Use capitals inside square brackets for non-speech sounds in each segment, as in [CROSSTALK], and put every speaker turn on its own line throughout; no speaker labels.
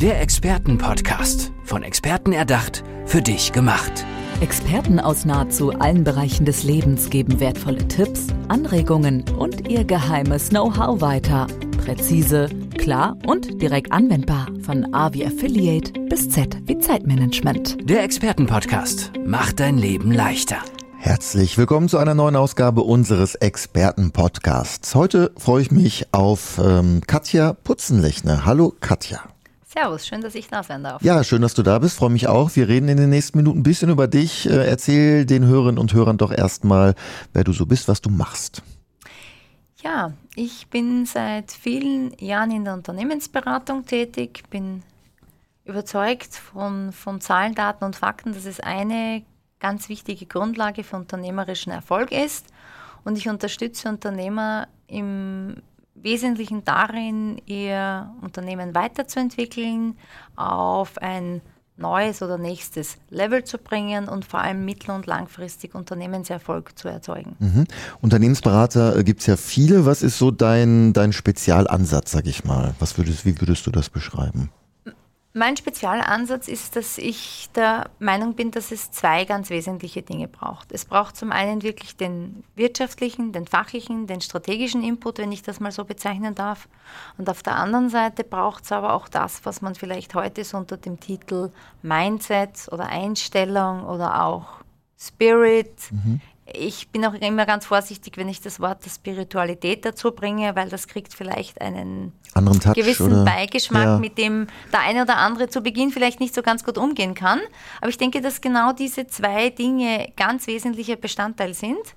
Der Expertenpodcast. Von Experten erdacht, für dich gemacht.
Experten aus nahezu allen Bereichen des Lebens geben wertvolle Tipps, Anregungen und ihr geheimes Know-how weiter. Präzise, klar und direkt anwendbar. Von A wie Affiliate bis Z wie Zeitmanagement.
Der Expertenpodcast macht dein Leben leichter.
Herzlich willkommen zu einer neuen Ausgabe unseres Expertenpodcasts. Heute freue ich mich auf ähm, Katja Putzenlechner. Hallo Katja.
Servus, schön, dass ich da sein darf.
Ja, schön, dass du da bist. Freue mich auch. Wir reden in den nächsten Minuten ein bisschen über dich. Äh, erzähl den Hörerinnen und Hörern doch erstmal, wer du so bist, was du machst.
Ja, ich bin seit vielen Jahren in der Unternehmensberatung tätig, bin überzeugt von, von Zahlen, Daten und Fakten, dass es eine ganz wichtige Grundlage für unternehmerischen Erfolg ist. Und ich unterstütze Unternehmer im Wesentlichen darin, ihr Unternehmen weiterzuentwickeln, auf ein neues oder nächstes Level zu bringen und vor allem mittel- und langfristig Unternehmenserfolg zu erzeugen.
Mhm. Unternehmensberater äh, gibt es ja viele. Was ist so dein, dein Spezialansatz, sag ich mal? Was würdest, wie würdest du das beschreiben?
Mein Spezialansatz ist, dass ich der Meinung bin, dass es zwei ganz wesentliche Dinge braucht. Es braucht zum einen wirklich den wirtschaftlichen, den fachlichen, den strategischen Input, wenn ich das mal so bezeichnen darf. Und auf der anderen Seite braucht es aber auch das, was man vielleicht heute so unter dem Titel Mindset oder Einstellung oder auch Spirit mhm ich bin auch immer ganz vorsichtig, wenn ich das Wort der Spiritualität dazu bringe, weil das kriegt vielleicht einen
Touch,
gewissen
oder?
Beigeschmack,
ja.
mit dem der eine oder andere zu Beginn vielleicht nicht so ganz gut umgehen kann. Aber ich denke, dass genau diese zwei Dinge ganz wesentlicher Bestandteil sind.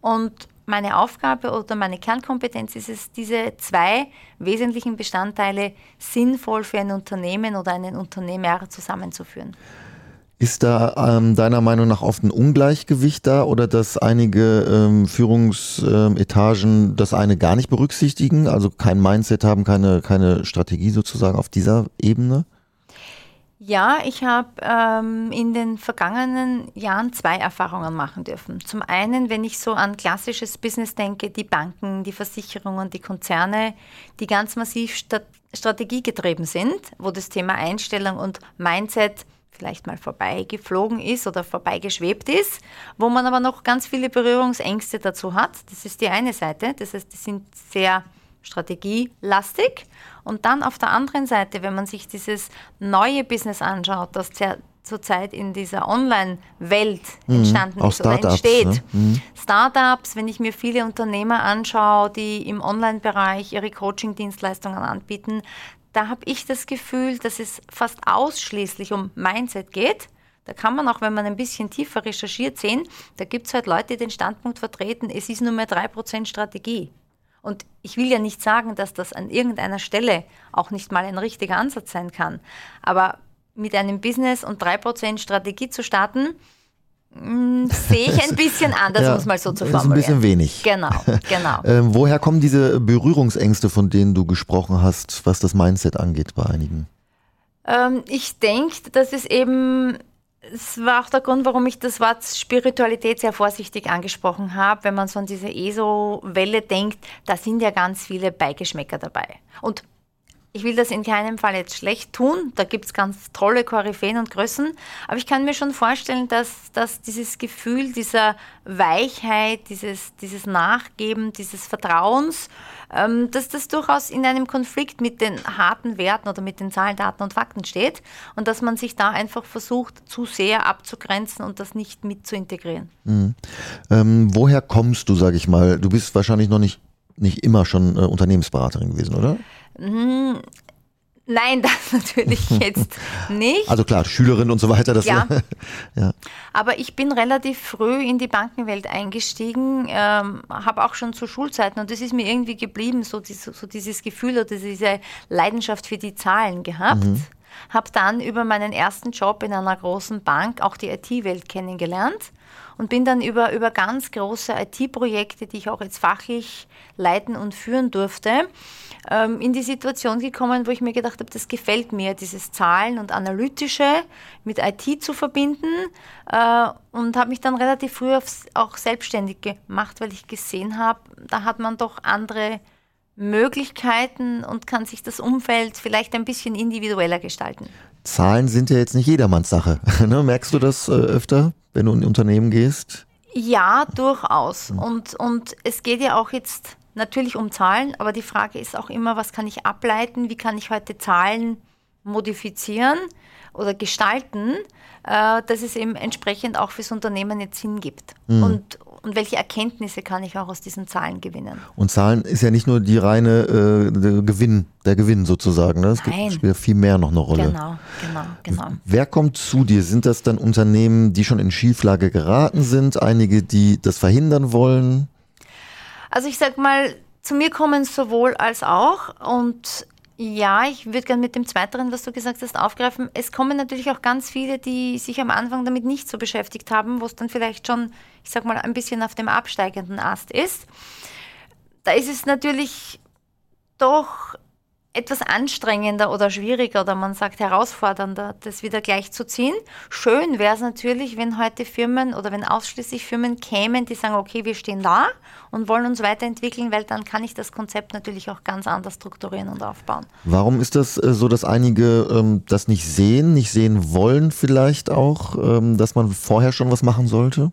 Und meine Aufgabe oder meine Kernkompetenz ist es, diese zwei wesentlichen Bestandteile sinnvoll für ein Unternehmen oder einen Unternehmer zusammenzuführen.
Ist da ähm, deiner Meinung nach oft ein Ungleichgewicht da oder dass einige ähm, Führungsetagen das eine gar nicht berücksichtigen, also kein Mindset haben, keine, keine Strategie sozusagen auf dieser Ebene?
Ja, ich habe ähm, in den vergangenen Jahren zwei Erfahrungen machen dürfen. Zum einen, wenn ich so an klassisches Business denke, die Banken, die Versicherungen, die Konzerne, die ganz massiv strategiegetrieben sind, wo das Thema Einstellung und Mindset vielleicht mal vorbeigeflogen ist oder vorbeigeschwebt ist, wo man aber noch ganz viele Berührungsängste dazu hat. Das ist die eine Seite. Das heißt, die sind sehr strategielastig. Und dann auf der anderen Seite, wenn man sich dieses neue Business anschaut, das zurzeit in dieser Online-Welt mhm. entstanden
mhm,
ist oder entsteht. Ne? Mhm. Startups, wenn ich mir viele Unternehmer anschaue, die im Online-Bereich ihre Coaching-Dienstleistungen anbieten, da habe ich das Gefühl, dass es fast ausschließlich um Mindset geht. Da kann man auch, wenn man ein bisschen tiefer recherchiert, sehen, da gibt es halt Leute, die den Standpunkt vertreten, es ist nur mehr 3% Strategie. Und ich will ja nicht sagen, dass das an irgendeiner Stelle auch nicht mal ein richtiger Ansatz sein kann. Aber mit einem Business und 3% Strategie zu starten, sehe ich ein bisschen anders, ja, um es mal so zu formulieren.
Ist ein bisschen wenig.
Genau, [LAUGHS] genau.
ähm, woher kommen diese Berührungsängste, von denen du gesprochen hast, was das Mindset angeht bei einigen?
Ähm, ich denke, dass es eben, es war auch der Grund, warum ich das Wort Spiritualität sehr vorsichtig angesprochen habe. Wenn man so an diese ESO-Welle denkt, da sind ja ganz viele Beigeschmäcker dabei. Und ich will das in keinem Fall jetzt schlecht tun. Da gibt es ganz tolle Koryphäen und Größen. Aber ich kann mir schon vorstellen, dass, dass dieses Gefühl dieser Weichheit, dieses, dieses Nachgeben, dieses Vertrauens, ähm, dass das durchaus in einem Konflikt mit den harten Werten oder mit den Zahlen, Daten und Fakten steht. Und dass man sich da einfach versucht, zu sehr abzugrenzen und das nicht mit zu integrieren.
Mhm. Ähm, woher kommst du, sage ich mal? Du bist wahrscheinlich noch nicht, nicht immer schon äh, Unternehmensberaterin gewesen, oder?
Hm, nein, [LAUGHS] das natürlich jetzt nicht.
Also klar, Schülerin und so weiter. Das
ja. [LAUGHS] ja. Aber ich bin relativ früh in die Bankenwelt eingestiegen, ähm, habe auch schon zu Schulzeiten und das ist mir irgendwie geblieben, so, dieses, so dieses Gefühl oder diese Leidenschaft für die Zahlen gehabt. Mhm. Habe dann über meinen ersten Job in einer großen Bank auch die IT-Welt kennengelernt und bin dann über, über ganz große IT-Projekte, die ich auch jetzt fachlich leiten und führen durfte, ähm, in die Situation gekommen, wo ich mir gedacht habe, das gefällt mir, dieses Zahlen und Analytische mit IT zu verbinden äh, und habe mich dann relativ früh auch selbstständig gemacht, weil ich gesehen habe, da hat man doch andere Möglichkeiten und kann sich das Umfeld vielleicht ein bisschen individueller gestalten.
Zahlen sind ja jetzt nicht jedermanns Sache. [LAUGHS] ne? Merkst du das äh, öfter, wenn du in Unternehmen gehst?
Ja, durchaus. Und, und es geht ja auch jetzt natürlich um Zahlen, aber die Frage ist auch immer, was kann ich ableiten? Wie kann ich heute Zahlen modifizieren oder gestalten, äh, dass es eben entsprechend auch fürs Unternehmen jetzt Sinn gibt? Mhm. Und, und welche Erkenntnisse kann ich auch aus diesen Zahlen gewinnen?
Und Zahlen ist ja nicht nur die reine äh, der Gewinn, der Gewinn sozusagen. Ne? Es Nein. spielt viel mehr noch eine Rolle.
Genau, genau, genau.
Wer kommt zu dir? Sind das dann Unternehmen, die schon in Schieflage geraten sind? Einige, die das verhindern wollen?
Also ich sag mal, zu mir kommen sowohl als auch und ja, ich würde gerne mit dem Zweiteren, was du gesagt hast, aufgreifen. Es kommen natürlich auch ganz viele, die sich am Anfang damit nicht so beschäftigt haben, wo es dann vielleicht schon, ich sag mal, ein bisschen auf dem absteigenden Ast ist. Da ist es natürlich doch etwas anstrengender oder schwieriger oder man sagt herausfordernder, das wieder gleich zu ziehen. Schön wäre es natürlich, wenn heute Firmen oder wenn ausschließlich Firmen kämen, die sagen, okay, wir stehen da und wollen uns weiterentwickeln, weil dann kann ich das Konzept natürlich auch ganz anders strukturieren und aufbauen.
Warum ist das äh, so, dass einige ähm, das nicht sehen, nicht sehen wollen vielleicht auch, ähm, dass man vorher schon was machen sollte?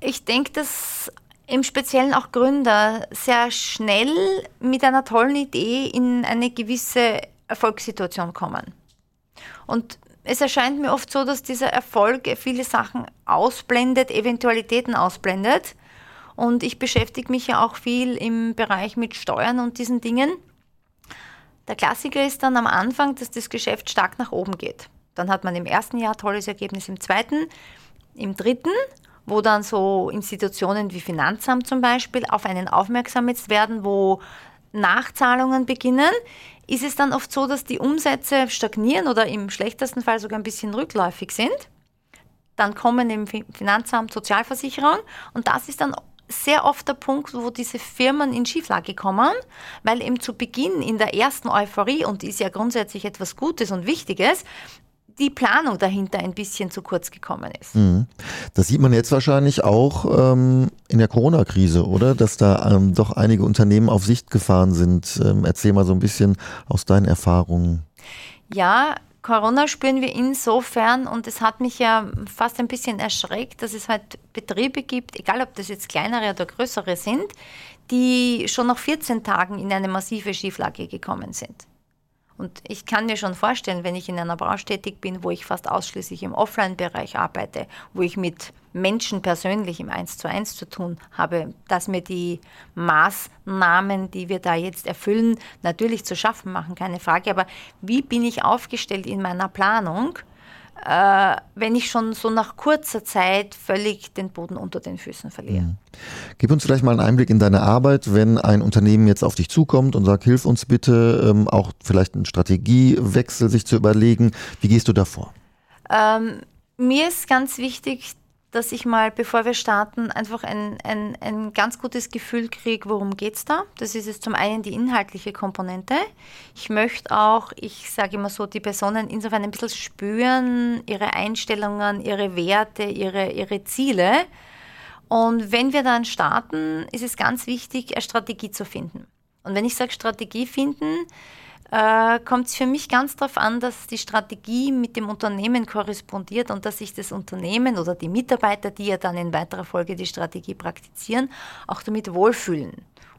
Ich denke, dass im Speziellen auch Gründer sehr schnell mit einer tollen Idee in eine gewisse Erfolgssituation kommen. Und es erscheint mir oft so, dass dieser Erfolg viele Sachen ausblendet, Eventualitäten ausblendet. Und ich beschäftige mich ja auch viel im Bereich mit Steuern und diesen Dingen. Der Klassiker ist dann am Anfang, dass das Geschäft stark nach oben geht. Dann hat man im ersten Jahr tolles Ergebnis, im zweiten, im dritten wo dann so Institutionen wie Finanzamt zum Beispiel auf einen aufmerksam werden, wo Nachzahlungen beginnen, ist es dann oft so, dass die Umsätze stagnieren oder im schlechtesten Fall sogar ein bisschen rückläufig sind. Dann kommen im Finanzamt Sozialversicherung und das ist dann sehr oft der Punkt, wo diese Firmen in Schieflage kommen, weil eben zu Beginn in der ersten Euphorie, und die ist ja grundsätzlich etwas Gutes und Wichtiges, die Planung dahinter ein bisschen zu kurz gekommen ist. Mhm.
Das sieht man jetzt wahrscheinlich auch ähm, in der Corona-Krise, oder? Dass da ähm, doch einige Unternehmen auf Sicht gefahren sind. Ähm, erzähl mal so ein bisschen aus deinen Erfahrungen.
Ja, Corona spüren wir insofern und es hat mich ja fast ein bisschen erschreckt, dass es halt Betriebe gibt, egal ob das jetzt kleinere oder größere sind, die schon nach 14 Tagen in eine massive Schieflage gekommen sind. Und ich kann mir schon vorstellen, wenn ich in einer Branche tätig bin, wo ich fast ausschließlich im Offline-Bereich arbeite, wo ich mit Menschen persönlich im Eins zu eins zu tun habe, dass mir die Maßnahmen, die wir da jetzt erfüllen, natürlich zu schaffen machen, keine Frage. Aber wie bin ich aufgestellt in meiner Planung? Äh, wenn ich schon so nach kurzer Zeit völlig den Boden unter den Füßen verliere. Mhm.
Gib uns vielleicht mal einen Einblick in deine Arbeit, wenn ein Unternehmen jetzt auf dich zukommt und sagt, hilf uns bitte, ähm, auch vielleicht einen Strategiewechsel sich zu überlegen. Wie gehst du davor?
Ähm, mir ist ganz wichtig, dass ich mal, bevor wir starten, einfach ein, ein, ein ganz gutes Gefühl kriege, worum geht es da. Das ist jetzt zum einen die inhaltliche Komponente. Ich möchte auch, ich sage immer so, die Personen insofern ein bisschen spüren, ihre Einstellungen, ihre Werte, ihre, ihre Ziele. Und wenn wir dann starten, ist es ganz wichtig, eine Strategie zu finden. Und wenn ich sage Strategie finden, äh, kommt es für mich ganz darauf an, dass die Strategie mit dem Unternehmen korrespondiert und dass sich das Unternehmen oder die Mitarbeiter, die ja dann in weiterer Folge die Strategie praktizieren, auch damit wohlfühlen.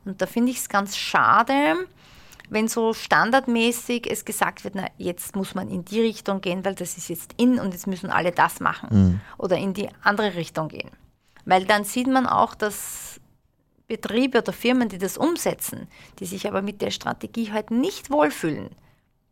Und da finde ich es ganz schade, wenn so standardmäßig es gesagt wird, na, jetzt muss man in die Richtung gehen, weil das ist jetzt in und jetzt müssen alle das machen. Mhm. Oder in die andere Richtung gehen. Weil dann sieht man auch, dass Betriebe oder Firmen, die das umsetzen, die sich aber mit der Strategie halt nicht wohlfühlen,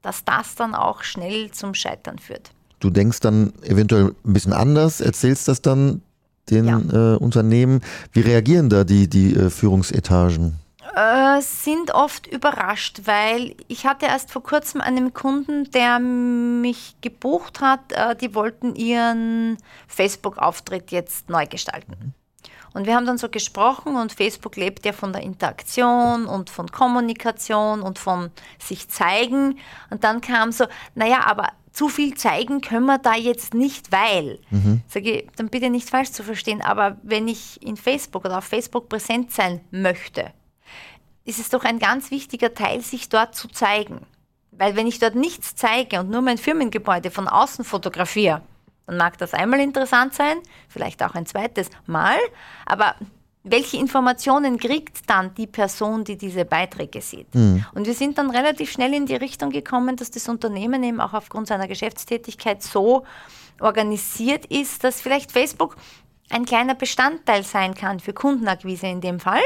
dass das dann auch schnell zum Scheitern führt.
Du denkst dann eventuell ein bisschen anders, erzählst das dann den ja. äh, Unternehmen. Wie reagieren da die, die äh, Führungsetagen?
Äh, sind oft überrascht, weil ich hatte erst vor kurzem einen Kunden, der mich gebucht hat, äh, die wollten ihren Facebook-Auftritt jetzt neu gestalten. Mhm. Und wir haben dann so gesprochen und Facebook lebt ja von der Interaktion und von Kommunikation und von sich zeigen. Und dann kam so, naja, aber zu viel zeigen können wir da jetzt nicht, weil. Mhm. Sage ich, dann bitte nicht falsch zu verstehen, aber wenn ich in Facebook oder auf Facebook präsent sein möchte, ist es doch ein ganz wichtiger Teil, sich dort zu zeigen. Weil wenn ich dort nichts zeige und nur mein Firmengebäude von außen fotografiere, dann mag das einmal interessant sein, vielleicht auch ein zweites Mal, aber welche Informationen kriegt dann die Person, die diese Beiträge sieht? Mhm. Und wir sind dann relativ schnell in die Richtung gekommen, dass das Unternehmen eben auch aufgrund seiner Geschäftstätigkeit so organisiert ist, dass vielleicht Facebook ein kleiner Bestandteil sein kann für Kundenakquise in dem Fall,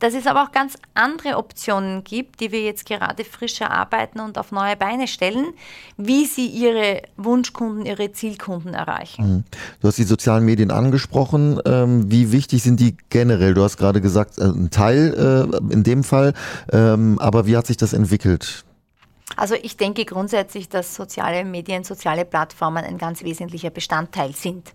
dass es aber auch ganz andere Optionen gibt, die wir jetzt gerade frisch erarbeiten und auf neue Beine stellen, wie sie ihre Wunschkunden, ihre Zielkunden erreichen. Mhm.
Du hast die sozialen Medien angesprochen. Ähm, wie wichtig sind die generell? Du hast gerade gesagt, äh, ein Teil äh, in dem Fall, ähm, aber wie hat sich das entwickelt?
Also ich denke grundsätzlich, dass soziale Medien, soziale Plattformen ein ganz wesentlicher Bestandteil sind.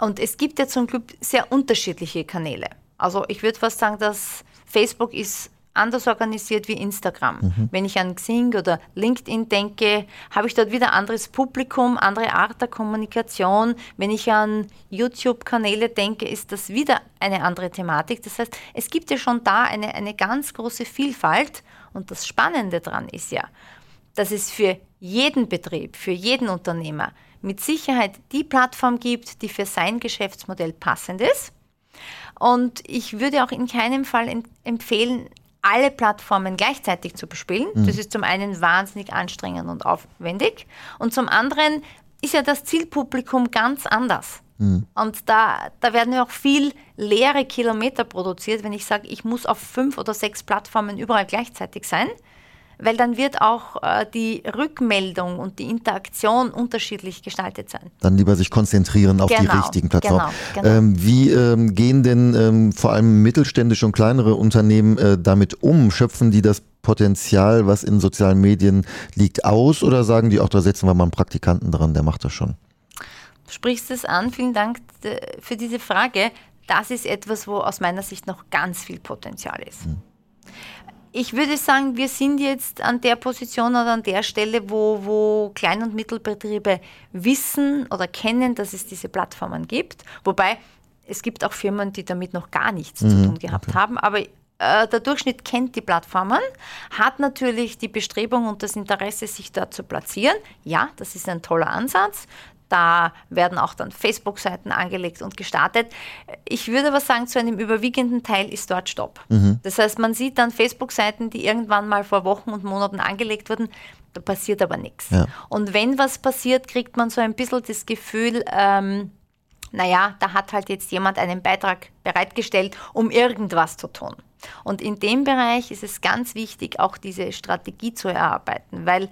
Und es gibt ja zum Glück sehr unterschiedliche Kanäle. Also ich würde fast sagen, dass Facebook ist anders organisiert wie Instagram. Mhm. Wenn ich an Xing oder LinkedIn denke, habe ich dort wieder anderes Publikum, andere Art der Kommunikation. Wenn ich an YouTube-Kanäle denke, ist das wieder eine andere Thematik. Das heißt, es gibt ja schon da eine, eine ganz große Vielfalt. Und das Spannende daran ist ja, dass es für jeden Betrieb, für jeden Unternehmer mit Sicherheit die Plattform gibt, die für sein Geschäftsmodell passend ist. Und ich würde auch in keinem Fall empfehlen, alle Plattformen gleichzeitig zu bespielen. Mhm. Das ist zum einen wahnsinnig anstrengend und aufwendig. Und zum anderen ist ja das Zielpublikum ganz anders. Mhm. Und da, da werden ja auch viel leere Kilometer produziert, wenn ich sage, ich muss auf fünf oder sechs Plattformen überall gleichzeitig sein weil dann wird auch äh, die Rückmeldung und die Interaktion unterschiedlich gestaltet sein.
Dann lieber sich konzentrieren auf genau, die richtigen Plattformen. Genau, genau. Ähm, wie ähm, gehen denn ähm, vor allem mittelständische und kleinere Unternehmen äh, damit um? Schöpfen die das Potenzial, was in sozialen Medien liegt, aus oder sagen die auch, da setzen wir mal einen Praktikanten dran, der macht das schon?
Du sprichst es an, vielen Dank äh, für diese Frage. Das ist etwas, wo aus meiner Sicht noch ganz viel Potenzial ist. Hm ich würde sagen, wir sind jetzt an der Position oder an der Stelle, wo, wo Klein- und Mittelbetriebe wissen oder kennen, dass es diese Plattformen gibt. Wobei es gibt auch Firmen, die damit noch gar nichts mhm, zu tun gehabt okay. haben. Aber äh, der Durchschnitt kennt die Plattformen, hat natürlich die Bestrebung und das Interesse, sich dort zu platzieren. Ja, das ist ein toller Ansatz. Da werden auch dann Facebook-Seiten angelegt und gestartet. Ich würde aber sagen, zu einem überwiegenden Teil ist dort Stopp. Mhm. Das heißt, man sieht dann Facebook-Seiten, die irgendwann mal vor Wochen und Monaten angelegt wurden, da passiert aber nichts. Ja. Und wenn was passiert, kriegt man so ein bisschen das Gefühl, ähm, naja, da hat halt jetzt jemand einen Beitrag bereitgestellt, um irgendwas zu tun. Und in dem Bereich ist es ganz wichtig, auch diese Strategie zu erarbeiten, weil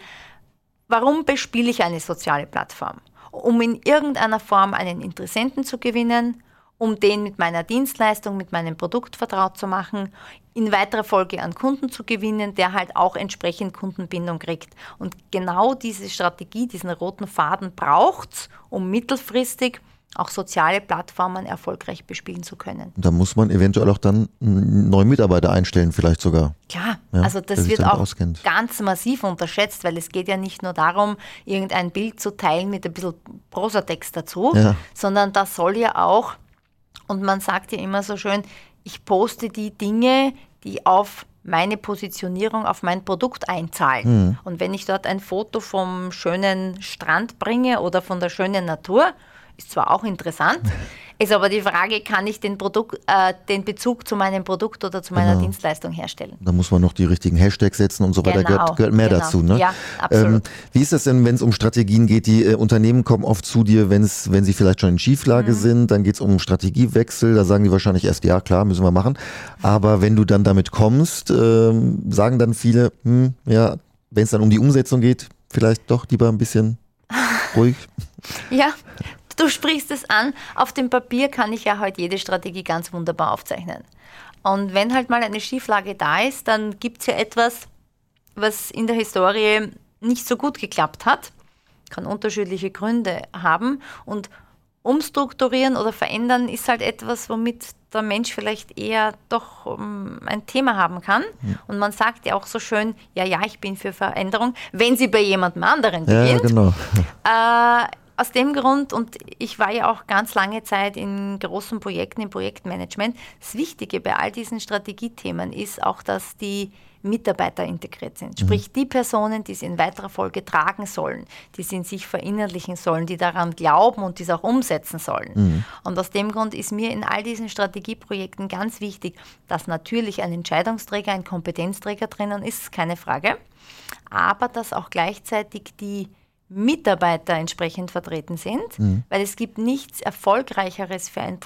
warum bespiele ich eine soziale Plattform? Um in irgendeiner Form einen Interessenten zu gewinnen, um den mit meiner Dienstleistung, mit meinem Produkt vertraut zu machen, in weiterer Folge an Kunden zu gewinnen, der halt auch entsprechend Kundenbindung kriegt. Und genau diese Strategie, diesen roten Faden braucht es, um mittelfristig auch soziale Plattformen erfolgreich bespielen zu können.
Da muss man eventuell auch dann neue Mitarbeiter einstellen, vielleicht sogar.
Klar, ja, also das wird auch auskennt. ganz massiv unterschätzt, weil es geht ja nicht nur darum, irgendein Bild zu teilen mit ein bisschen Prosatext dazu, ja. sondern das soll ja auch, und man sagt ja immer so schön, ich poste die Dinge, die auf meine Positionierung auf mein Produkt einzahlen. Mhm. Und wenn ich dort ein Foto vom schönen Strand bringe oder von der schönen Natur, ist zwar auch interessant, [LAUGHS] ist aber die Frage, kann ich den, Produkt, äh, den Bezug zu meinem Produkt oder zu meiner genau. Dienstleistung herstellen?
Da muss man noch die richtigen Hashtags setzen und so weiter. Genau, gehört, gehört mehr genau. dazu. Ne? Ja, absolut. Ähm, wie ist das denn, wenn es um Strategien geht? Die äh, Unternehmen kommen oft zu dir, wenn's, wenn sie vielleicht schon in Schieflage mhm. sind. Dann geht es um Strategiewechsel. Da sagen die wahrscheinlich erst, ja klar, müssen wir machen. Aber wenn du dann damit kommst, äh, sagen dann viele, hm, ja, wenn es dann um die Umsetzung geht, vielleicht doch lieber ein bisschen [LAUGHS] ruhig.
Ja, Du sprichst es an, auf dem Papier kann ich ja heute jede Strategie ganz wunderbar aufzeichnen. Und wenn halt mal eine Schieflage da ist, dann gibt es ja etwas, was in der Historie nicht so gut geklappt hat. Kann unterschiedliche Gründe haben. Und umstrukturieren oder verändern ist halt etwas, womit der Mensch vielleicht eher doch um, ein Thema haben kann. Ja. Und man sagt ja auch so schön, ja, ja, ich bin für Veränderung, wenn sie bei jemandem anderen beginnt. Ja, genau. Äh, aus dem Grund, und ich war ja auch ganz lange Zeit in großen Projekten, im Projektmanagement, das Wichtige bei all diesen Strategiethemen ist auch, dass die Mitarbeiter integriert sind. Mhm. Sprich, die Personen, die sie in weiterer Folge tragen sollen, die sie in sich verinnerlichen sollen, die daran glauben und dies auch umsetzen sollen. Mhm. Und aus dem Grund ist mir in all diesen Strategieprojekten ganz wichtig, dass natürlich ein Entscheidungsträger, ein Kompetenzträger drinnen ist, keine Frage, aber dass auch gleichzeitig die Mitarbeiter entsprechend vertreten sind, mhm. weil es gibt nichts Erfolgreicheres für ein,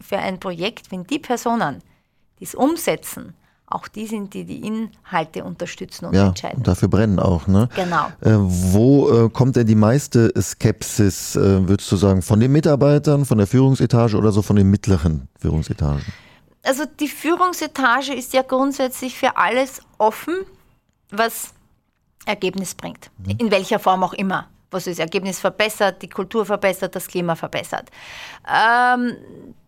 für ein Projekt, wenn die Personen, die es umsetzen, auch die sind, die die Inhalte unterstützen und
ja,
entscheiden.
Und dafür brennen auch, ne?
Genau.
Äh, wo äh, kommt denn die meiste Skepsis, äh, würdest du sagen, von den Mitarbeitern, von der Führungsetage oder so von den mittleren Führungsetagen?
Also die Führungsetage ist ja grundsätzlich für alles offen, was Ergebnis bringt. Mhm. In welcher Form auch immer. Was das Ergebnis verbessert, die Kultur verbessert, das Klima verbessert. Ähm,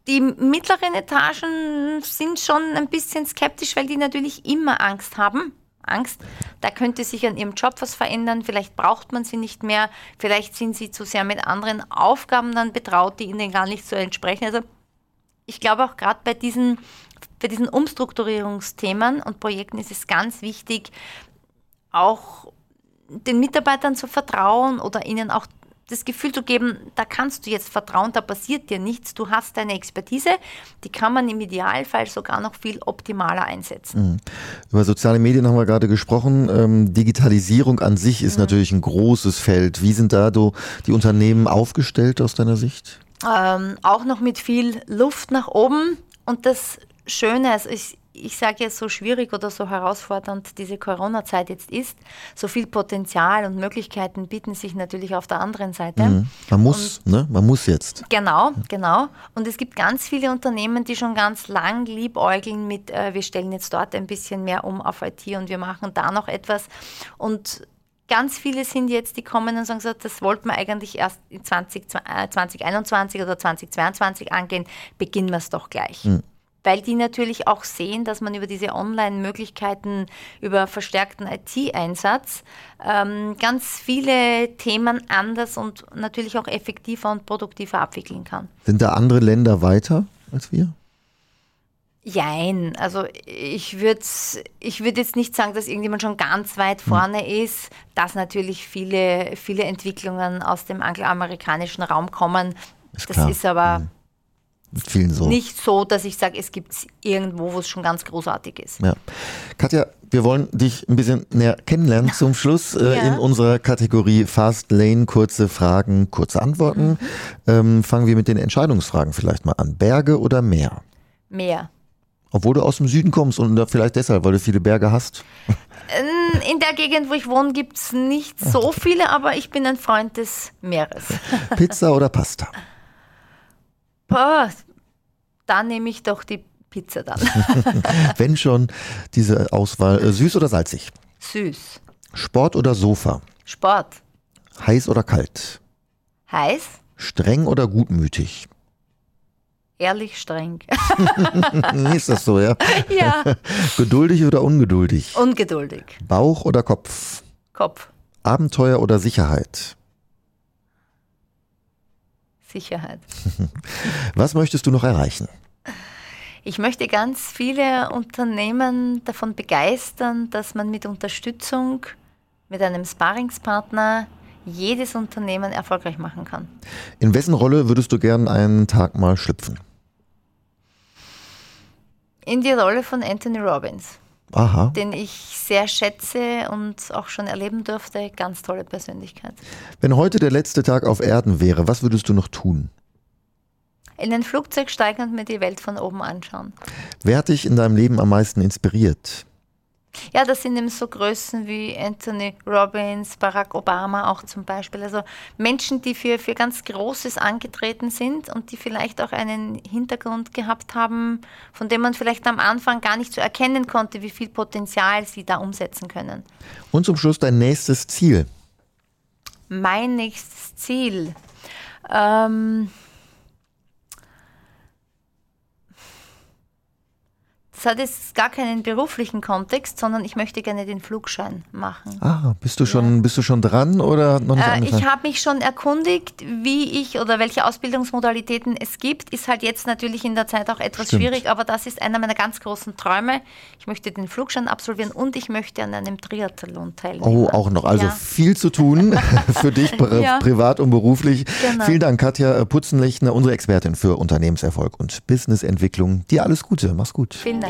die mittleren Etagen sind schon ein bisschen skeptisch, weil die natürlich immer Angst haben. Angst, da könnte sich an ihrem Job was verändern, vielleicht braucht man sie nicht mehr, vielleicht sind sie zu sehr mit anderen Aufgaben dann betraut, die ihnen gar nicht so entsprechen. Also ich glaube auch gerade bei diesen, bei diesen Umstrukturierungsthemen und Projekten ist es ganz wichtig, auch den Mitarbeitern zu vertrauen oder ihnen auch das Gefühl zu geben, da kannst du jetzt vertrauen, da passiert dir nichts, du hast deine Expertise, die kann man im Idealfall sogar noch viel optimaler einsetzen.
Mhm. Über soziale Medien haben wir gerade gesprochen. Ähm, Digitalisierung an sich ist mhm. natürlich ein großes Feld. Wie sind da die Unternehmen aufgestellt aus deiner Sicht?
Ähm, auch noch mit viel Luft nach oben. Und das Schöne, also ich, ich sage jetzt so schwierig oder so herausfordernd diese Corona-Zeit jetzt ist, so viel Potenzial und Möglichkeiten bieten sich natürlich auf der anderen Seite. Mhm.
Man muss, und, ne? Man muss jetzt.
Genau, genau. Und es gibt ganz viele Unternehmen, die schon ganz lang liebäugeln mit, äh, wir stellen jetzt dort ein bisschen mehr um auf IT und wir machen da noch etwas. Und ganz viele sind jetzt, die kommen und sagen so, das wollten wir eigentlich erst in 20, äh, 2021 oder 2022 angehen, beginnen wir es doch gleich. Mhm weil die natürlich auch sehen, dass man über diese Online-Möglichkeiten, über verstärkten IT-Einsatz ähm, ganz viele Themen anders und natürlich auch effektiver und produktiver abwickeln kann.
Sind da andere Länder weiter als wir?
Jein, also ich würde ich würd jetzt nicht sagen, dass irgendjemand schon ganz weit hm. vorne hm. ist, dass natürlich viele, viele Entwicklungen aus dem angloamerikanischen Raum kommen. Ist das klar. ist aber hm
vielen so.
Nicht so, dass ich sage, es gibt es irgendwo, wo es schon ganz großartig ist.
Ja. Katja, wir wollen dich ein bisschen näher kennenlernen zum Schluss äh, ja. in unserer Kategorie Fast Lane, kurze Fragen, kurze Antworten. Mhm. Ähm, fangen wir mit den Entscheidungsfragen vielleicht mal an. Berge oder Meer?
Meer.
Obwohl du aus dem Süden kommst und vielleicht deshalb, weil du viele Berge hast?
In der Gegend, wo ich wohne, gibt es nicht so viele, aber ich bin ein Freund des Meeres.
Pizza oder Pasta?
Boah, dann nehme ich doch die Pizza dann. [LAUGHS]
Wenn schon diese Auswahl, äh, süß oder salzig?
Süß.
Sport oder Sofa?
Sport.
Heiß oder kalt?
Heiß.
Streng oder gutmütig?
Ehrlich streng. [LAUGHS]
ist das so, ja? [LAUGHS]
Ja.
Geduldig oder ungeduldig?
Ungeduldig.
Bauch oder Kopf?
Kopf.
Abenteuer oder Sicherheit?
Sicherheit. [LAUGHS]
Was möchtest du noch erreichen?
Ich möchte ganz viele Unternehmen davon begeistern, dass man mit Unterstützung, mit einem Sparingspartner jedes Unternehmen erfolgreich machen kann.
In wessen Rolle würdest du gern einen Tag mal schlüpfen?
In die Rolle von Anthony Robbins.
Aha.
den ich sehr schätze und auch schon erleben durfte. Ganz tolle Persönlichkeit.
Wenn heute der letzte Tag auf Erden wäre, was würdest du noch tun?
In ein Flugzeug steigen und mir die Welt von oben anschauen.
Wer hat dich in deinem Leben am meisten inspiriert?
Ja, das sind eben so Größen wie Anthony Robbins, Barack Obama auch zum Beispiel. Also Menschen, die für, für ganz Großes angetreten sind und die vielleicht auch einen Hintergrund gehabt haben, von dem man vielleicht am Anfang gar nicht so erkennen konnte, wie viel Potenzial sie da umsetzen können.
Und zum Schluss dein nächstes Ziel.
Mein nächstes Ziel. Ähm Das hat jetzt gar keinen beruflichen Kontext, sondern ich möchte gerne den Flugschein machen.
Ah, bist du schon, ja. bist du schon dran oder noch nicht
äh, Ich habe mich schon erkundigt, wie ich oder welche Ausbildungsmodalitäten es gibt. Ist halt jetzt natürlich in der Zeit auch etwas Stimmt. schwierig, aber das ist einer meiner ganz großen Träume. Ich möchte den Flugschein absolvieren und ich möchte an einem Triathlon teilnehmen.
Oh, auch noch. Also ja. viel zu tun [LAUGHS] für dich ja. privat und beruflich. Genau. Vielen Dank, Katja Putzenlechner, unsere Expertin für Unternehmenserfolg und Businessentwicklung. Dir alles Gute. Mach's gut.
Vielen Dank.